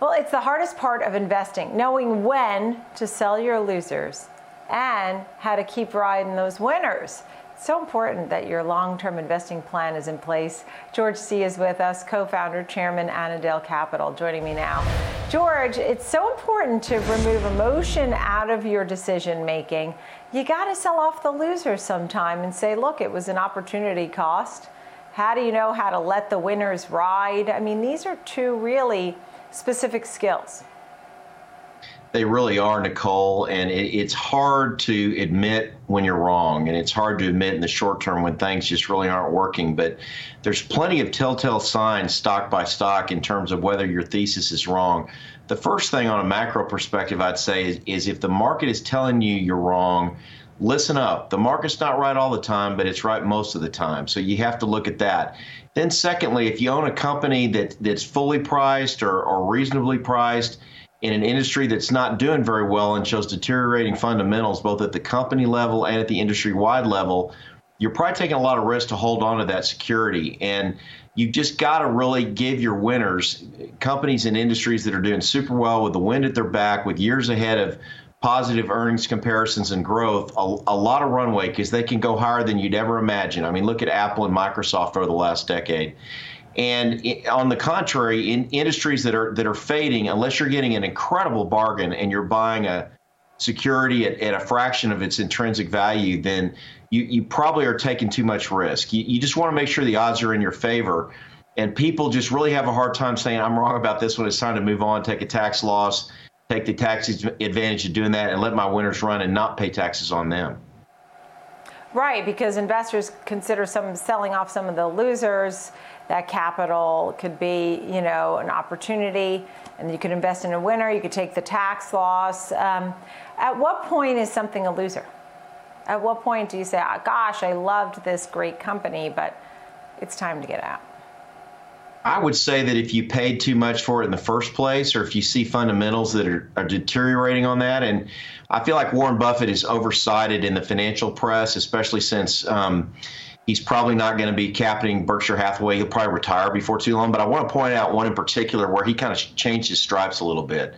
Well, it's the hardest part of investing, knowing when to sell your losers and how to keep riding those winners. It's so important that your long term investing plan is in place. George C. is with us, co founder, chairman, Annandale Capital, joining me now. George, it's so important to remove emotion out of your decision making. You got to sell off the losers sometime and say, look, it was an opportunity cost. How do you know how to let the winners ride? I mean, these are two really specific skills. They really are, Nicole, and it, it's hard to admit when you're wrong, and it's hard to admit in the short term when things just really aren't working. But there's plenty of telltale signs, stock by stock, in terms of whether your thesis is wrong. The first thing on a macro perspective, I'd say, is, is if the market is telling you you're wrong, listen up. The market's not right all the time, but it's right most of the time. So you have to look at that. Then, secondly, if you own a company that, that's fully priced or, or reasonably priced, in an industry that's not doing very well and shows deteriorating fundamentals both at the company level and at the industry wide level, you're probably taking a lot of risk to hold on to that security. And you've just got to really give your winners, companies and industries that are doing super well with the wind at their back, with years ahead of positive earnings comparisons and growth, a, a lot of runway because they can go higher than you'd ever imagine. I mean, look at Apple and Microsoft over the last decade. And on the contrary, in industries that are that are fading, unless you're getting an incredible bargain and you're buying a security at, at a fraction of its intrinsic value, then you, you probably are taking too much risk. You, you just want to make sure the odds are in your favor. And people just really have a hard time saying, I'm wrong about this when it's time to move on, take a tax loss, take the tax advantage of doing that, and let my winners run and not pay taxes on them. Right, because investors consider some selling off some of the losers. That capital could be, you know, an opportunity, and you could invest in a winner. You could take the tax loss. Um, at what point is something a loser? At what point do you say, oh, "Gosh, I loved this great company, but it's time to get out"? I would say that if you paid too much for it in the first place, or if you see fundamentals that are, are deteriorating on that, and I feel like Warren Buffett is oversighted in the financial press, especially since um, he's probably not going to be captaining Berkshire Hathaway. He'll probably retire before too long. But I want to point out one in particular where he kind of changed his stripes a little bit.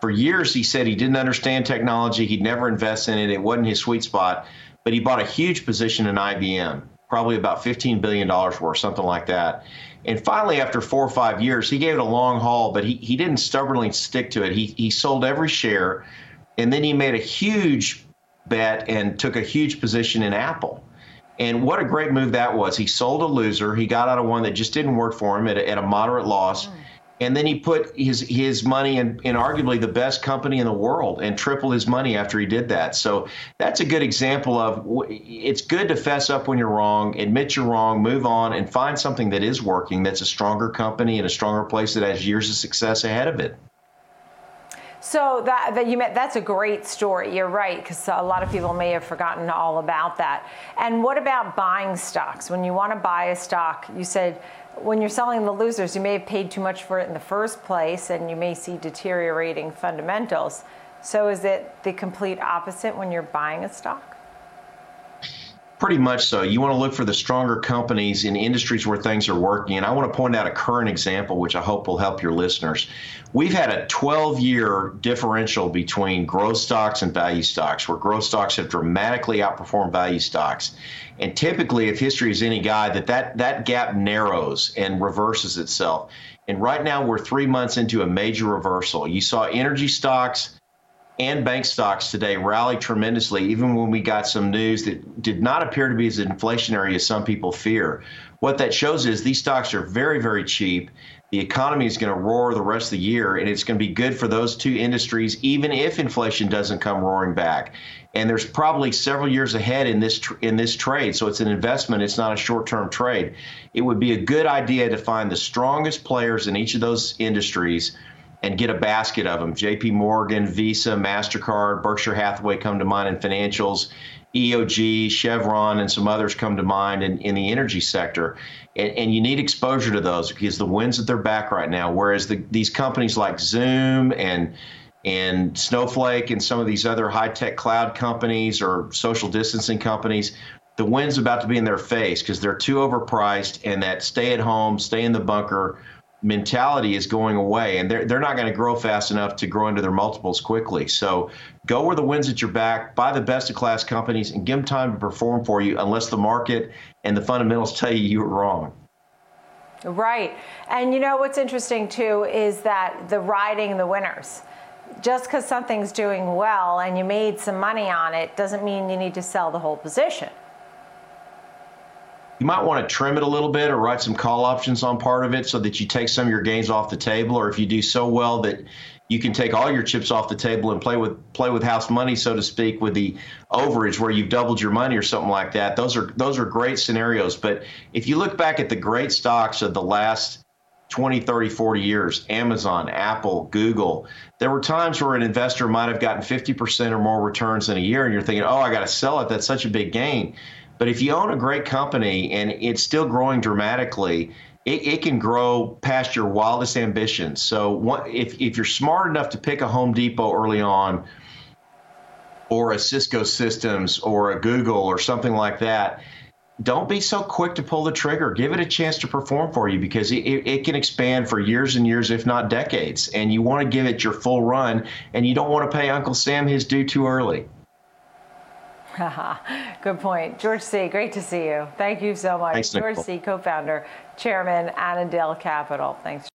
For years, he said he didn't understand technology. He'd never invest in it. It wasn't his sweet spot. But he bought a huge position in IBM, probably about $15 billion worth, something like that. And finally, after four or five years, he gave it a long haul, but he, he didn't stubbornly stick to it. He, he sold every share, and then he made a huge bet and took a huge position in Apple. And what a great move that was. He sold a loser. He got out of one that just didn't work for him at a, at a moderate loss. Mm and then he put his his money in, in arguably the best company in the world and tripled his money after he did that. So that's a good example of it's good to fess up when you're wrong, admit you're wrong, move on, and find something that is working. That's a stronger company and a stronger place that has years of success ahead of it. So that, that you met, that's a great story. You're right, because a lot of people may have forgotten all about that. And what about buying stocks? When you want to buy a stock, you said when you're selling the losers, you may have paid too much for it in the first place and you may see deteriorating fundamentals. So is it the complete opposite when you're buying a stock? Pretty much so. You want to look for the stronger companies in industries where things are working. And I want to point out a current example, which I hope will help your listeners. We've had a 12 year differential between growth stocks and value stocks, where growth stocks have dramatically outperformed value stocks. And typically, if history is any guide, that, that that gap narrows and reverses itself. And right now, we're three months into a major reversal. You saw energy stocks and bank stocks today rallied tremendously, even when we got some news that did not appear to be as inflationary as some people fear. What that shows is these stocks are very, very cheap. The economy is going to roar the rest of the year, and it's going to be good for those two industries, even if inflation doesn't come roaring back. And there's probably several years ahead in this tr- in this trade, so it's an investment. It's not a short-term trade. It would be a good idea to find the strongest players in each of those industries and get a basket of them. JP Morgan, Visa, MasterCard, Berkshire Hathaway come to mind in financials, EOG, Chevron, and some others come to mind in, in the energy sector. And, and, you need exposure to those because the wind's at their back right now. Whereas the, these companies like Zoom and and Snowflake and some of these other high tech cloud companies or social distancing companies, the wind's about to be in their face because they're too overpriced and that stay at home, stay in the bunker mentality is going away and they're, they're not going to grow fast enough to grow into their multiples quickly. So go where the wind's at your back, buy the best of class companies and give them time to perform for you unless the market and the fundamentals tell you you're wrong. Right. And you know what's interesting too is that the riding the winners. Just because something's doing well and you made some money on it doesn't mean you need to sell the whole position you might want to trim it a little bit or write some call options on part of it so that you take some of your gains off the table or if you do so well that you can take all your chips off the table and play with play with house money so to speak with the overage where you've doubled your money or something like that. Those are those are great scenarios. But if you look back at the great stocks of the last 20 30 40 years amazon apple google there were times where an investor might have gotten 50% or more returns in a year and you're thinking oh i got to sell it. That's such a big gain but if you own a great company and it's still growing dramatically, it, it can grow past your wildest ambitions. So if, if you're smart enough to pick a Home Depot early on, or a Cisco Systems or a Google or something like that, don't be so quick to pull the trigger. Give it a chance to perform for you because it, it, can expand for years and years, if not decades. And you want to give it your full run, and you don't want to pay Uncle Sam his due too early. Good point. George C., great to see you. Thank you so much. Thanks, George C., co founder, chairman, Annandale Capital. Thanks.